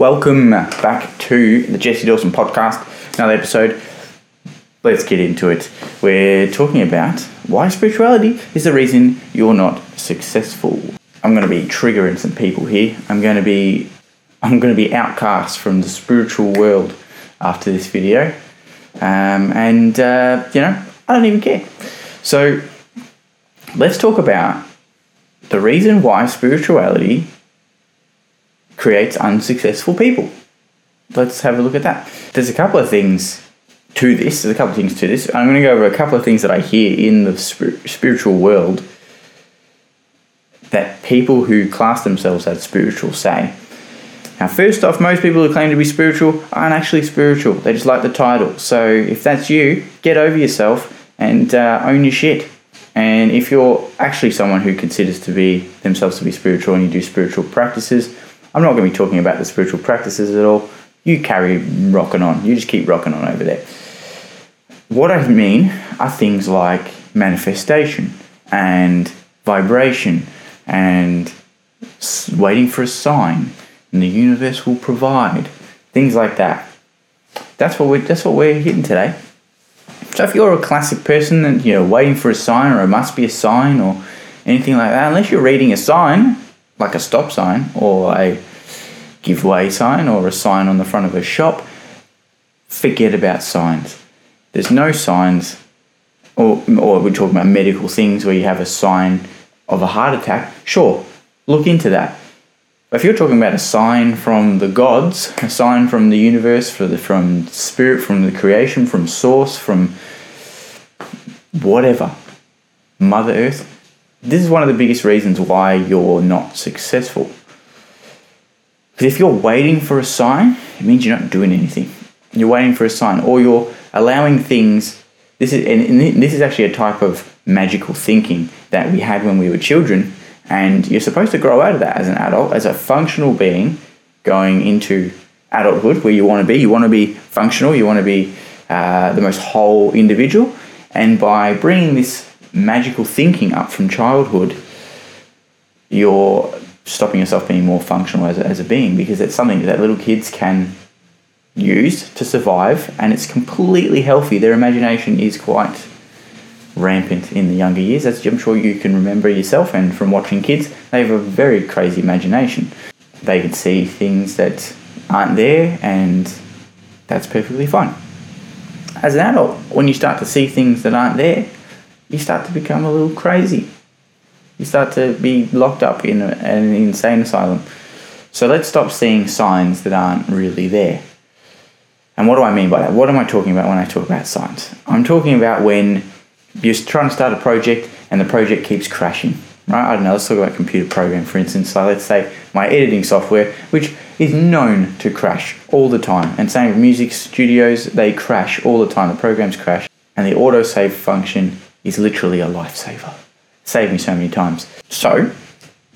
Welcome back to the Jesse Dawson podcast. Another episode. Let's get into it. We're talking about why spirituality is the reason you're not successful. I'm going to be triggering some people here. I'm going to be I'm going to be outcast from the spiritual world after this video, um, and uh, you know I don't even care. So let's talk about the reason why spirituality creates unsuccessful people. Let's have a look at that. There's a couple of things to this. There's a couple of things to this. I'm going to go over a couple of things that I hear in the spiritual world that people who class themselves as spiritual say. Now, first off, most people who claim to be spiritual aren't actually spiritual. They just like the title. So, if that's you, get over yourself and uh, own your shit. And if you're actually someone who considers to be themselves to be spiritual and you do spiritual practices, I'm not going to be talking about the spiritual practices at all. You carry rocking on. You just keep rocking on over there. What I mean are things like manifestation and vibration and waiting for a sign and the universe will provide things like that. That's what we're that's what we're hitting today. So if you're a classic person and you know waiting for a sign or it must be a sign or anything like that, unless you're reading a sign like a stop sign or a giveaway sign or a sign on the front of a shop, forget about signs. There's no signs, or, or we're talking about medical things where you have a sign of a heart attack. Sure, look into that. But if you're talking about a sign from the gods, a sign from the universe, the, from spirit, from the creation, from source, from whatever, Mother Earth, this is one of the biggest reasons why you're not successful. Because if you're waiting for a sign, it means you're not doing anything. You're waiting for a sign, or you're allowing things. This is and this is actually a type of magical thinking that we had when we were children, and you're supposed to grow out of that as an adult, as a functional being, going into adulthood where you want to be. You want to be functional. You want to be uh, the most whole individual, and by bringing this magical thinking up from childhood, you're stopping yourself being more functional as a, as a being because it's something that little kids can use to survive and it's completely healthy. Their imagination is quite rampant in the younger years, as I'm sure you can remember yourself and from watching kids, they have a very crazy imagination. They can see things that aren't there and that's perfectly fine. As an adult, when you start to see things that aren't there, you start to become a little crazy. You start to be locked up in an insane asylum. So let's stop seeing signs that aren't really there. And what do I mean by that? What am I talking about when I talk about signs? I'm talking about when you're trying to start a project and the project keeps crashing. Right? I don't know, let's talk about computer program for instance. So let's say my editing software, which is known to crash all the time. And same with music studios, they crash all the time. The programs crash. And the autosave function is literally a lifesaver. Saved me so many times. So,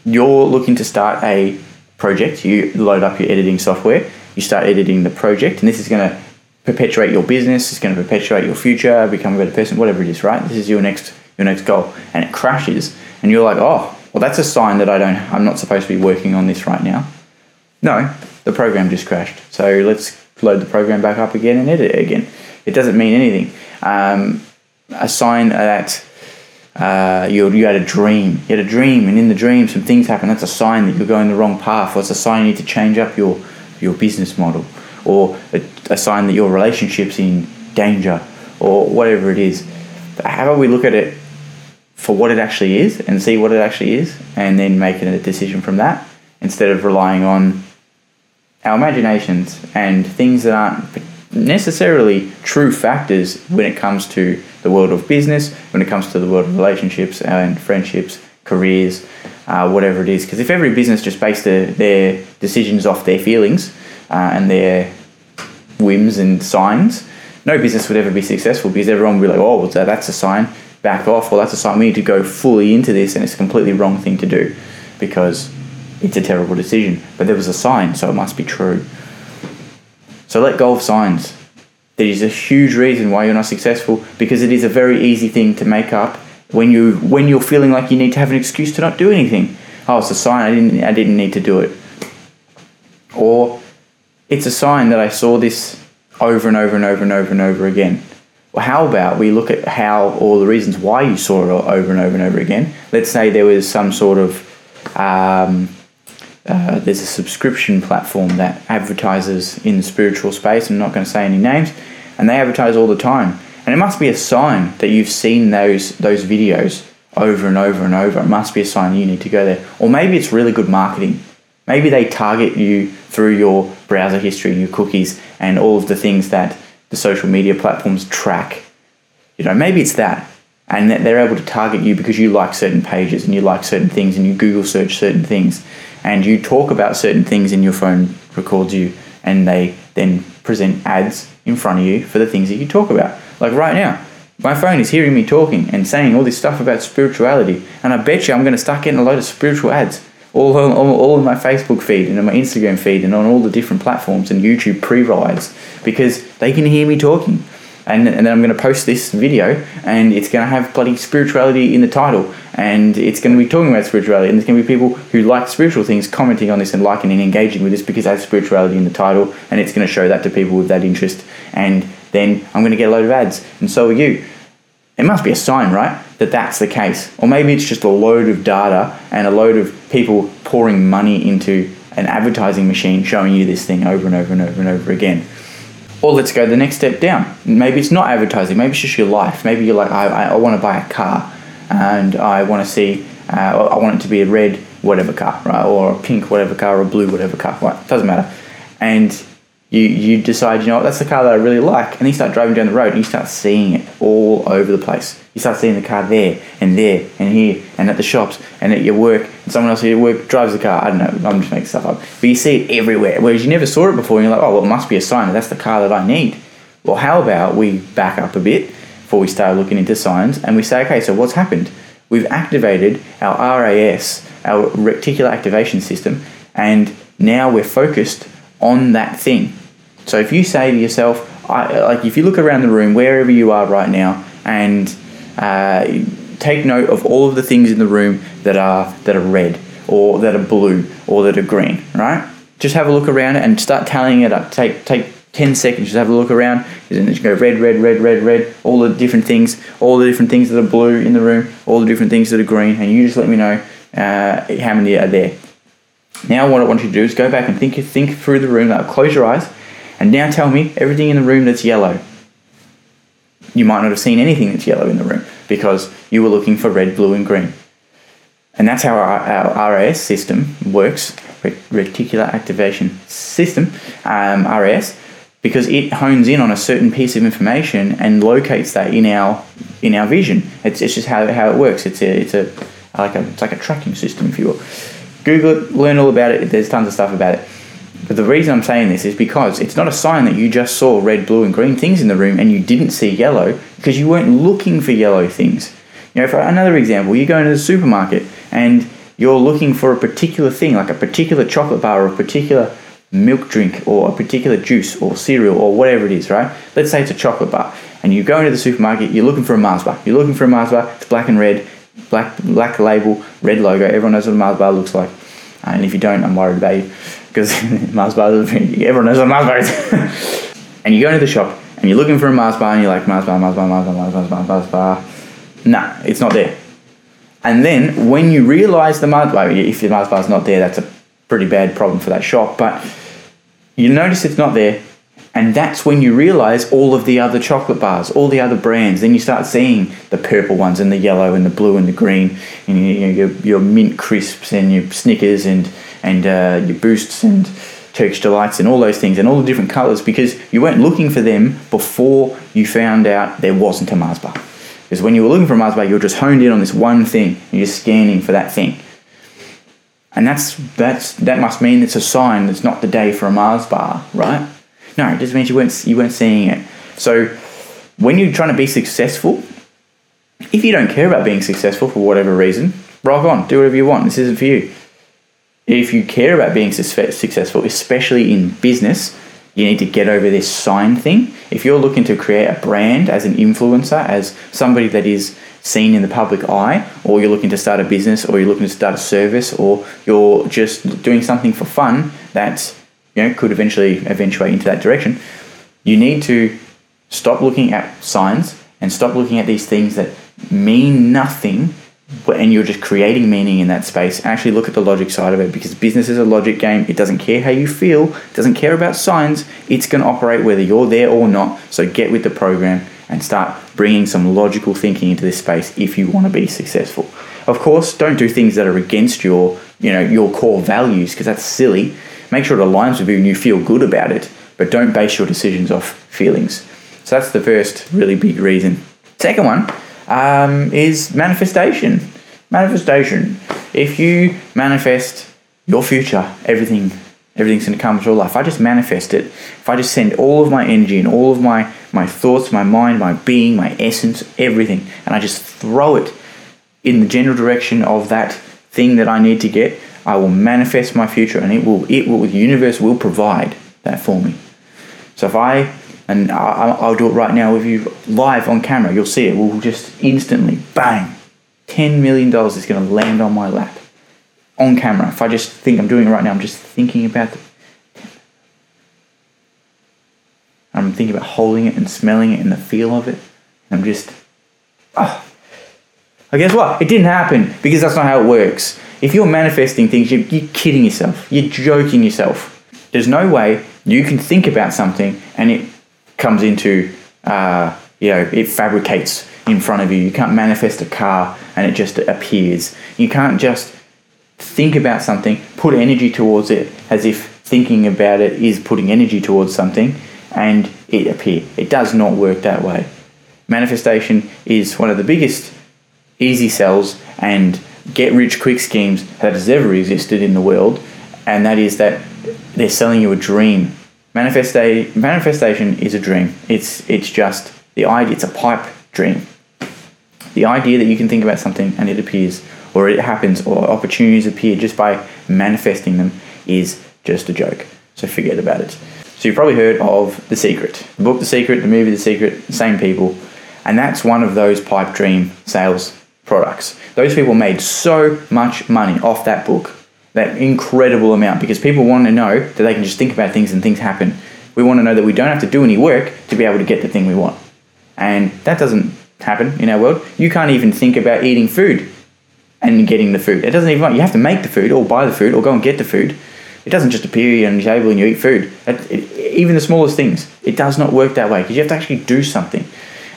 you're looking to start a project, you load up your editing software, you start editing the project, and this is going to perpetuate your business, it's going to perpetuate your future, become a better person, whatever it is, right? This is your next your next goal, and it crashes, and you're like, oh, well, that's a sign that I don't, I'm not supposed to be working on this right now. No, the program just crashed. So let's load the program back up again and edit it again. It doesn't mean anything. Um, a sign that uh, you, you had a dream. You had a dream, and in the dream, some things happen. That's a sign that you're going the wrong path, or it's a sign you need to change up your, your business model, or a, a sign that your relationship's in danger, or whatever it is. How about we look at it for what it actually is and see what it actually is, and then making a decision from that instead of relying on our imaginations and things that aren't necessarily true factors when it comes to the world of business, when it comes to the world of relationships and friendships, careers, uh, whatever it is. Because if every business just based their, their decisions off their feelings uh, and their whims and signs, no business would ever be successful because everyone would be like, oh, well, that's a sign, back off, Well, that's a sign we need to go fully into this, and it's a completely wrong thing to do because it's a terrible decision. But there was a sign, so it must be true. So let go of signs. That is a huge reason why you're not successful because it is a very easy thing to make up when you when you're feeling like you need to have an excuse to not do anything. Oh, it's a sign I didn't I didn't need to do it. Or it's a sign that I saw this over and over and over and over and over again. Well, how about we look at how or the reasons why you saw it over and over and over again? Let's say there was some sort of um, uh, there's a subscription platform that advertises in the spiritual space. I'm not going to say any names, and they advertise all the time. And it must be a sign that you've seen those those videos over and over and over. It must be a sign you need to go there. Or maybe it's really good marketing. Maybe they target you through your browser history, your cookies, and all of the things that the social media platforms track. You know, maybe it's that. And that they're able to target you because you like certain pages and you like certain things and you Google search certain things and you talk about certain things and your phone records you and they then present ads in front of you for the things that you talk about. Like right now, my phone is hearing me talking and saying all this stuff about spirituality, and I bet you I'm going to start getting a load of spiritual ads all on all, all in my Facebook feed and my Instagram feed and on all the different platforms and YouTube pre-rides because they can hear me talking and, and then I'm going to post this video, and it's going to have bloody spirituality in the title, and it's going to be talking about spirituality, and there's going to be people who like spiritual things commenting on this and liking and engaging with this because it has spirituality in the title, and it's going to show that to people with that interest, and then I'm going to get a load of ads, and so are you. It must be a sign, right, that that's the case. Or maybe it's just a load of data and a load of people pouring money into an advertising machine showing you this thing over and over and over and over again. Or let's go the next step down. Maybe it's not advertising. Maybe it's just your life. Maybe you're like, I, I, I want to buy a car, and I want to see, uh, I want it to be a red whatever car, right, or a pink whatever car, or a blue whatever car. Right, doesn't matter. And you you decide, you know what, that's the car that I really like, and you start driving down the road and you start seeing it all over the place. You start seeing the car there and there and here and at the shops and at your work and someone else at your work drives the car. I don't know, I'm just making stuff up. But you see it everywhere, whereas you never saw it before and you're like, oh, well, it must be a sign that that's the car that I need. Well, how about we back up a bit before we start looking into signs and we say, okay, so what's happened? We've activated our RAS, our reticular activation system, and now we're focused on that thing. So if you say to yourself, I, like if you look around the room, wherever you are right now, and uh, take note of all of the things in the room that are that are red or that are blue or that are green, right? Just have a look around and start tallying it up. Take take 10 seconds, just have a look around, and just go red, red, red, red, red, all the different things, all the different things that are blue in the room, all the different things that are green, and you just let me know uh, how many are there. Now, what I want you to do is go back and think think through the room. Now, close your eyes, and now tell me everything in the room that's yellow you might not have seen anything that's yellow in the room because you were looking for red, blue, and green. And that's how our, our RAS system works, reticular activation system, um, RAS, because it hones in on a certain piece of information and locates that in our in our vision. It's, it's just how, how it works. It's a it's a like a it's like a tracking system, if you will. Google it, learn all about it. There's tons of stuff about it. But the reason I'm saying this is because it's not a sign that you just saw red, blue, and green things in the room and you didn't see yellow because you weren't looking for yellow things. You know, for another example, you go into the supermarket and you're looking for a particular thing, like a particular chocolate bar or a particular milk drink or a particular juice or cereal or whatever it is, right? Let's say it's a chocolate bar and you go into the supermarket, you're looking for a Mars bar. You're looking for a Mars bar, it's black and red, black black label, red logo. Everyone knows what a Mars bar looks like. And if you don't, I'm worried about you because Mars bars, everyone knows what a Mars bar is. and you go into the shop and you're looking for a Mars bar and you're like, Mars bar, Mars bar, Mars bar, Mars bar, Mars bar, Mars bar. Nah, it's not there. And then when you realise the Mars bar, if the Mars bar is not there, that's a pretty bad problem for that shop. But you notice it's not there, and that's when you realize all of the other chocolate bars, all the other brands. Then you start seeing the purple ones and the yellow and the blue and the green, and you know, your, your mint crisps and your Snickers and and uh, your boosts and Turkish delights and all those things and all the different colors because you weren't looking for them before you found out there wasn't a Mars bar. Because when you were looking for a Mars bar, you were just honed in on this one thing. You're scanning for that thing. And that's that's that must mean it's a sign that's not the day for a Mars bar, right? No, it just means you weren't you weren't seeing it. So when you're trying to be successful, if you don't care about being successful for whatever reason, rock on, do whatever you want. This isn't for you if you care about being successful, especially in business, you need to get over this sign thing. If you're looking to create a brand as an influencer, as somebody that is seen in the public eye, or you're looking to start a business, or you're looking to start a service, or you're just doing something for fun that's you know could eventually eventuate into that direction. You need to stop looking at signs and stop looking at these things that mean nothing and you're just creating meaning in that space actually look at the logic side of it because business is a logic game. It doesn't care how you feel. Doesn't care about signs. It's going to operate whether you're there or not. So get with the program and start bringing some logical thinking into this space if you want to be successful. Of course don't do things that are against your you know your core values because that's silly make sure it aligns with you and you feel good about it but don't base your decisions off feelings so that's the first really big reason second one um, is manifestation. Manifestation. If you manifest your future, everything everything's going to come to your life. I just manifest it, if I just send all of my energy and all of my, my thoughts, my mind, my being, my essence, everything, and I just throw it in the general direction of that thing that I need to get, I will manifest my future and it will, it will, the universe will provide that for me. So if I and I'll, I'll do it right now with you live on camera. You'll see it. We'll just instantly, bang, $10 million is going to land on my lap on camera. If I just think I'm doing it right now, I'm just thinking about the. I'm thinking about holding it and smelling it and the feel of it. I'm just. Oh. But guess what? It didn't happen because that's not how it works. If you're manifesting things, you're, you're kidding yourself. You're joking yourself. There's no way you can think about something and it comes into, uh, you know, it fabricates in front of you. You can't manifest a car and it just appears. You can't just think about something, put energy towards it as if thinking about it is putting energy towards something and it appear. It does not work that way. Manifestation is one of the biggest easy sells and get rich quick schemes that has ever existed in the world, and that is that they're selling you a dream Manifesta- manifestation is a dream. It's it's just the idea. It's a pipe dream. The idea that you can think about something and it appears, or it happens, or opportunities appear just by manifesting them is just a joke. So forget about it. So you've probably heard of The Secret, the book The Secret, the movie The Secret, same people, and that's one of those pipe dream sales products. Those people made so much money off that book that incredible amount because people want to know that they can just think about things and things happen. We want to know that we don't have to do any work to be able to get the thing we want. And that doesn't happen in our world. You can't even think about eating food and getting the food. It doesn't even, you have to make the food or buy the food or go and get the food. It doesn't just appear on your table and you eat food. It, it, even the smallest things, it does not work that way because you have to actually do something.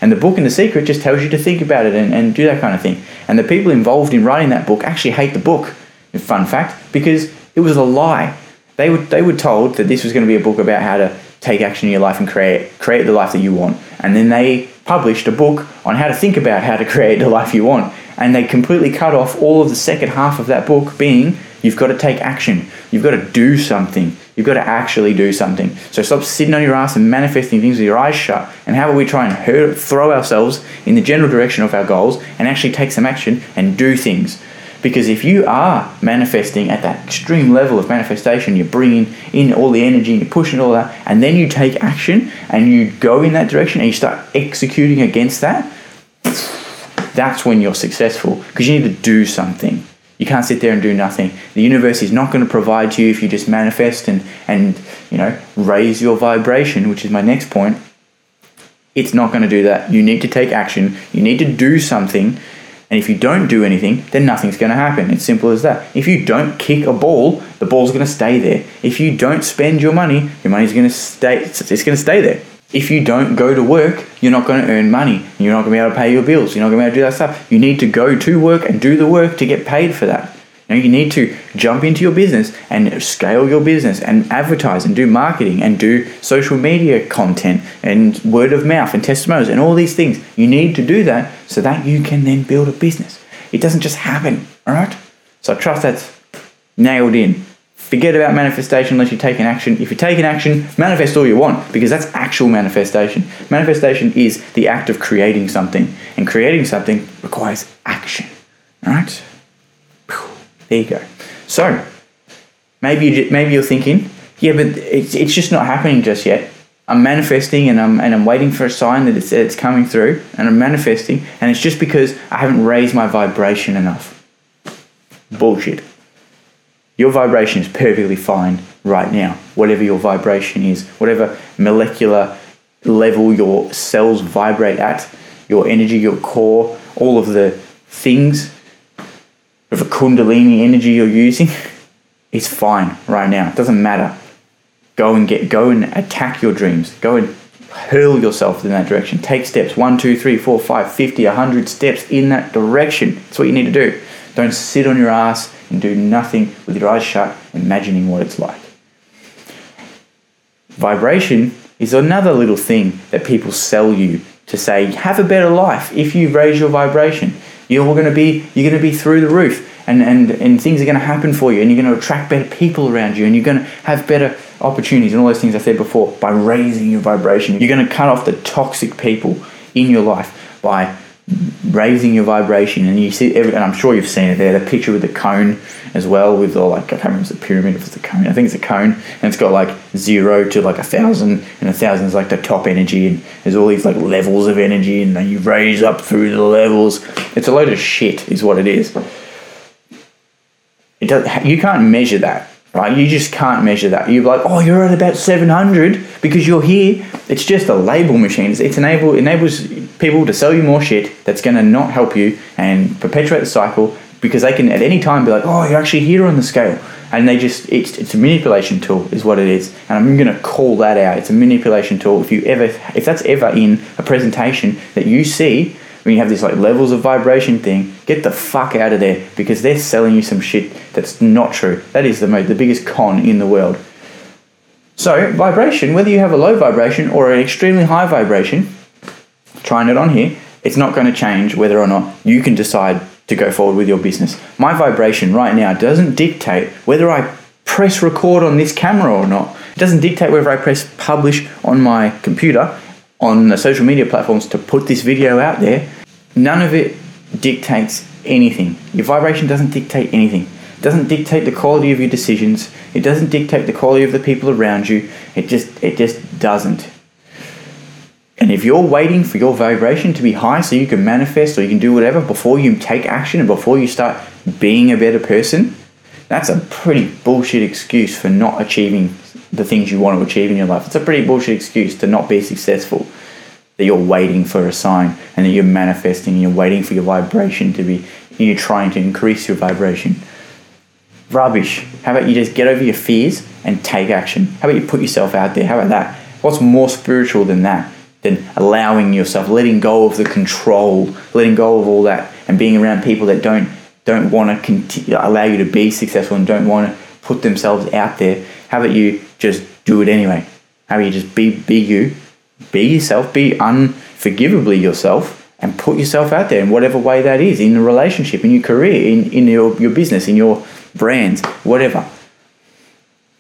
And the book and the secret just tells you to think about it and, and do that kind of thing. And the people involved in writing that book actually hate the book Fun fact, because it was a lie. They were they were told that this was going to be a book about how to take action in your life and create create the life that you want. And then they published a book on how to think about how to create the life you want. And they completely cut off all of the second half of that book being you've got to take action. You've got to do something. You've got to actually do something. So stop sitting on your ass and manifesting things with your eyes shut. And how about we try and hurt, throw ourselves in the general direction of our goals and actually take some action and do things. Because if you are manifesting at that extreme level of manifestation, you're bringing in all the energy and you're pushing all that, and then you take action and you go in that direction and you start executing against that, that's when you're successful because you need to do something. You can't sit there and do nothing. The universe is not going to provide to you if you just manifest and, and you know raise your vibration, which is my next point. It's not going to do that. You need to take action. You need to do something and if you don't do anything, then nothing's going to happen. It's simple as that. If you don't kick a ball, the ball's going to stay there. If you don't spend your money, your money's going to stay. It's going to stay there. If you don't go to work, you're not going to earn money. You're not going to be able to pay your bills. You're not going to be able to do that stuff. You need to go to work and do the work to get paid for that. Now you need to jump into your business and scale your business and advertise and do marketing and do social media content and word of mouth and testimonials and all these things. You need to do that so that you can then build a business. It doesn't just happen, all right? So I trust that's nailed in. Forget about manifestation unless you're taking action. If you're taking action, manifest all you want because that's actual manifestation. Manifestation is the act of creating something, and creating something requires action, all right? There you go. So maybe you, maybe you're thinking, yeah, but it's, it's just not happening just yet. I'm manifesting and I'm and I'm waiting for a sign that it's, it's coming through and I'm manifesting and it's just because I haven't raised my vibration enough. Bullshit. Your vibration is perfectly fine right now, whatever your vibration is, whatever molecular level your cells vibrate at, your energy, your core, all of the things of a kundalini energy you're using, is fine right now. It doesn't matter. Go and get go and attack your dreams. Go and hurl yourself in that direction. Take steps. One, two, three, four, five, fifty, a hundred steps in that direction. That's what you need to do. Don't sit on your ass and do nothing with your eyes shut, imagining what it's like. Vibration is another little thing that people sell you to say have a better life if you raise your vibration. You're going to be you're going to be through the roof and, and, and things are going to happen for you and you're going to attract better people around you and you're going to have better opportunities and all those things I said before by raising your vibration. You're going to cut off the toxic people in your life by raising your vibration and you see every, and I'm sure you've seen it there the picture with the cone as well with all like I can't remember if it's a pyramid if it's a cone I think it's a cone and it's got like zero to like a thousand and a thousand is like the top energy and there's all these like levels of energy and then you raise up through the levels it's a load of shit is what it is it does, you can't measure that right? You just can't measure that. You're like, oh, you're at about 700 because you're here. It's just a label machine. It's, it's enable enables people to sell you more shit that's going to not help you and perpetuate the cycle because they can at any time be like, oh, you're actually here on the scale. And they just, it's, it's a manipulation tool, is what it is. And I'm going to call that out. It's a manipulation tool. If you ever, if that's ever in a presentation that you see, when you have this like levels of vibration thing, get the fuck out of there because they're selling you some shit that's not true. That is the the biggest con in the world. So vibration, whether you have a low vibration or an extremely high vibration, trying it on here, it's not going to change whether or not you can decide to go forward with your business. My vibration right now doesn't dictate whether I press record on this camera or not. It doesn't dictate whether I press publish on my computer on the social media platforms to put this video out there. None of it dictates anything. Your vibration doesn't dictate anything. It doesn't dictate the quality of your decisions. It doesn't dictate the quality of the people around you. It just it just doesn't. And if you're waiting for your vibration to be high so you can manifest or you can do whatever before you take action and before you start being a better person, that's a pretty bullshit excuse for not achieving the things you want to achieve in your life. It's a pretty bullshit excuse to not be successful that you're waiting for a sign and that you're manifesting and you're waiting for your vibration to be, you're trying to increase your vibration. Rubbish. How about you just get over your fears and take action? How about you put yourself out there? How about that? What's more spiritual than that? Than allowing yourself, letting go of the control, letting go of all that, and being around people that don't don't want to continue, allow you to be successful and don't want to put themselves out there. How about you just do it anyway? How about you just be be you, be yourself, be unforgivably yourself, and put yourself out there in whatever way that is in a relationship, in your career, in, in your, your business, in your brands, whatever.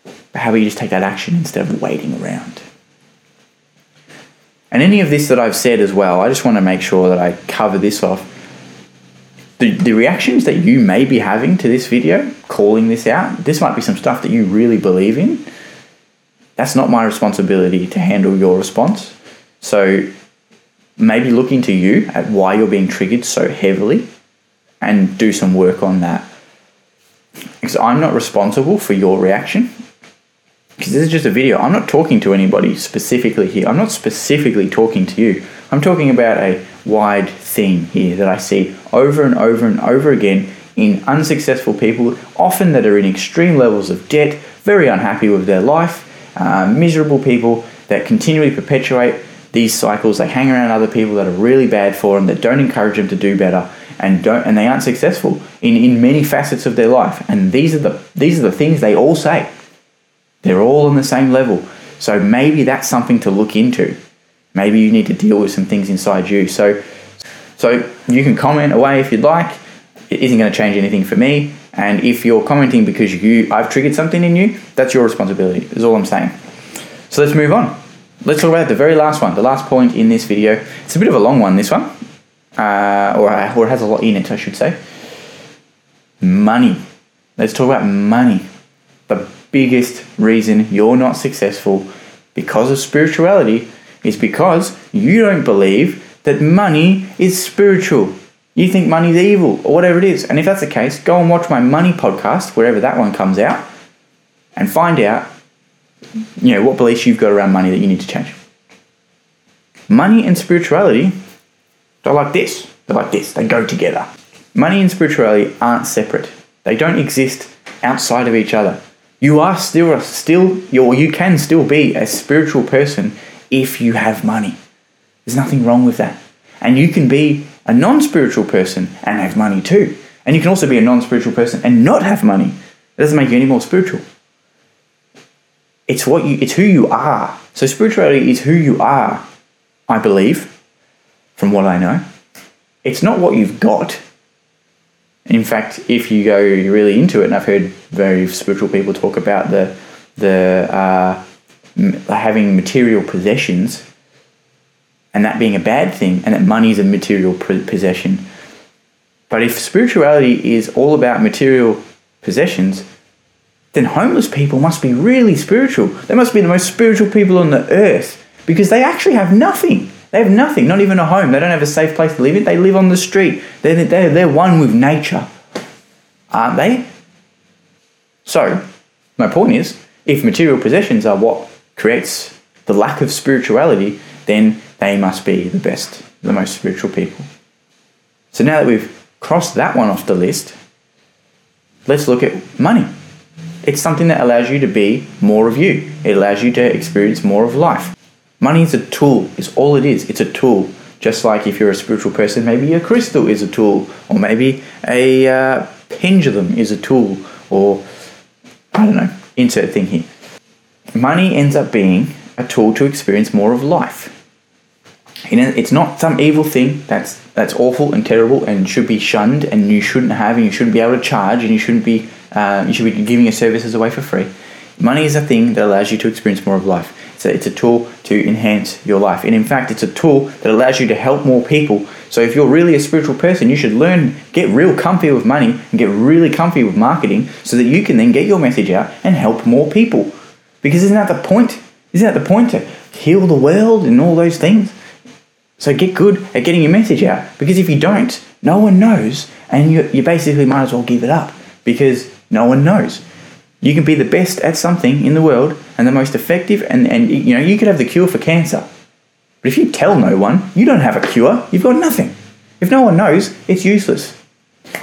But how about you just take that action instead of waiting around? And any of this that I've said as well, I just want to make sure that I cover this off. The, the reactions that you may be having to this video, calling this out, this might be some stuff that you really believe in that's not my responsibility to handle your response. So maybe look into you at why you're being triggered so heavily and do some work on that. Because I'm not responsible for your reaction. Because this is just a video. I'm not talking to anybody specifically here. I'm not specifically talking to you. I'm talking about a wide theme here that I see over and over and over again in unsuccessful people, often that are in extreme levels of debt, very unhappy with their life, uh, miserable people that continually perpetuate these cycles. They hang around other people that are really bad for them, that don't encourage them to do better, and don't and they aren't successful in, in many facets of their life. And these are the these are the things they all say. They're all on the same level. So maybe that's something to look into. Maybe you need to deal with some things inside you. So so you can comment away if you'd like. It isn't going to change anything for me. And if you're commenting because you I've triggered something in you, that's your responsibility. Is all I'm saying. So let's move on. Let's talk about the very last one, the last point in this video. It's a bit of a long one, this one, uh, or or it has a lot in it, I should say. Money. Let's talk about money. The biggest reason you're not successful because of spirituality is because you don't believe that money is spiritual you think money's evil or whatever it is. And if that's the case, go and watch my money podcast, wherever that one comes out, and find out you know, what beliefs you've got around money that you need to change. Money and spirituality, they're like this. They're like this. They go together. Money and spirituality aren't separate. They don't exist outside of each other. You are still still you you can still be a spiritual person if you have money. There's nothing wrong with that. And you can be a non-spiritual person and have money too. And you can also be a non-spiritual person and not have money. It doesn't make you any more spiritual. It's what you it's who you are. So spirituality is who you are, I believe, from what I know. It's not what you've got. In fact, if you go really into it, and I've heard very spiritual people talk about the the uh, having material possessions and that being a bad thing, and that money is a material possession. But if spirituality is all about material possessions, then homeless people must be really spiritual. They must be the most spiritual people on the earth because they actually have nothing. They have nothing, not even a home. They don't have a safe place to live in. They live on the street. They're, they're, they're one with nature, aren't they? So, my point is if material possessions are what creates the lack of spirituality, then they must be the best, the most spiritual people. So now that we've crossed that one off the list, let's look at money. It's something that allows you to be more of you. It allows you to experience more of life. Money is a tool, it's all it is. It's a tool. Just like if you're a spiritual person, maybe a crystal is a tool, or maybe a uh, pendulum is a tool, or I don't know, insert thing here. Money ends up being a tool to experience more of life. It's not some evil thing that's that's awful and terrible and should be shunned and you shouldn't have and you shouldn't be able to charge and you shouldn't be uh, you should be giving your services away for free. Money is a thing that allows you to experience more of life. A, it's a tool to enhance your life. And in fact, it's a tool that allows you to help more people. So if you're really a spiritual person, you should learn, get real comfy with money and get really comfy with marketing so that you can then get your message out and help more people. Because isn't that the point? Isn't that the point to heal the world and all those things? So get good at getting your message out. Because if you don't, no one knows and you, you basically might as well give it up because no one knows. You can be the best at something in the world and the most effective, and, and you know, you could have the cure for cancer. But if you tell no one, you don't have a cure, you've got nothing. If no one knows, it's useless.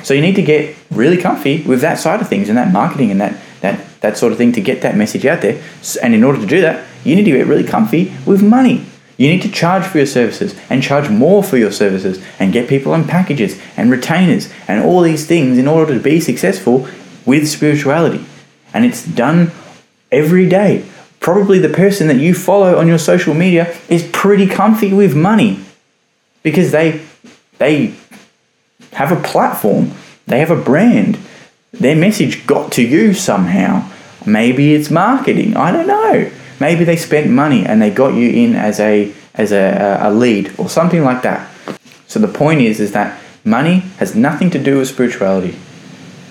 So you need to get really comfy with that side of things and that marketing and that, that, that sort of thing to get that message out there. And in order to do that, you need to get really comfy with money. You need to charge for your services and charge more for your services and get people on packages and retainers and all these things in order to be successful with spirituality and it's done every day. Probably the person that you follow on your social media is pretty comfy with money because they they have a platform, they have a brand. Their message got to you somehow. Maybe it's marketing. I don't know. Maybe they spent money and they got you in as a as a, a lead or something like that. So the point is is that money has nothing to do with spirituality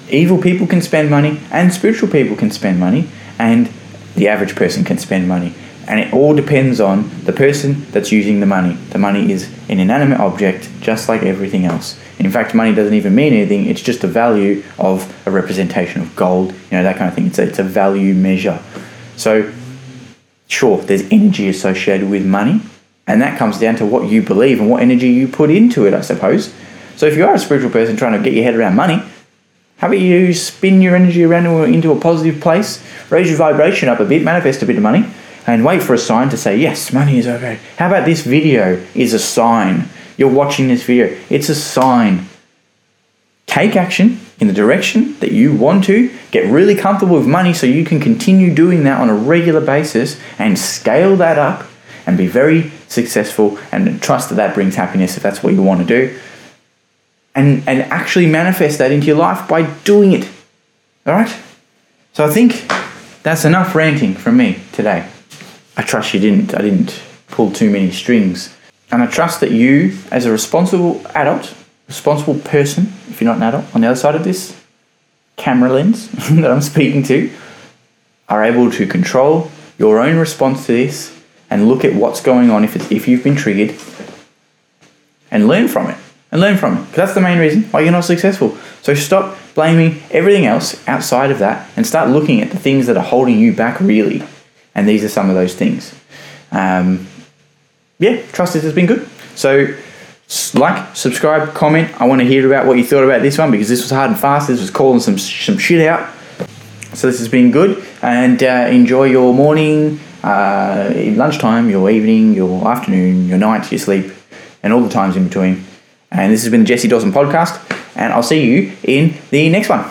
evil people can spend money and spiritual people can spend money and the average person can spend money. And it all depends on the person that's using the money. The money is an inanimate object just like everything else. In fact money doesn't even mean anything. It's just a value of a representation of gold you know that kind of thing. It's a, it's a value measure. So sure there's energy associated with money and that comes down to what you believe and what energy you put into it i suppose. So if you are a spiritual person trying to get your head around money how about you spin your energy around into a positive place, raise your vibration up a bit, manifest a bit of money, and wait for a sign to say, yes, money is okay. How about this video is a sign? You're watching this video, it's a sign. Take action in the direction that you want to, get really comfortable with money so you can continue doing that on a regular basis and scale that up and be very successful and trust that that brings happiness if that's what you want to do and, and actually manifest that into your life by doing it. All right? So I think that's enough ranting from me today. I trust you didn't. I didn't pull too many strings. And I trust that you, as a responsible adult, responsible person, if you're not an adult, on the other side of this camera lens that I'm speaking to, are able to control your own response to this and look at what's going on if, if you've been triggered and learn from it and learn from it. Because that's the main reason why you're not successful. So stop blaming everything else outside of that and start looking at the things that are holding you back really And these are some of those things. Um, yeah, trust this has been good. So, like, subscribe, comment. I want to hear about what you thought about this one because this was hard and fast. This was calling some some shit out. So this has been good, and uh, enjoy your morning, uh, lunchtime, your evening, your afternoon, your night, your sleep, and all the times in between. And this has been the Jesse Dawson podcast, and I'll see you in the next one.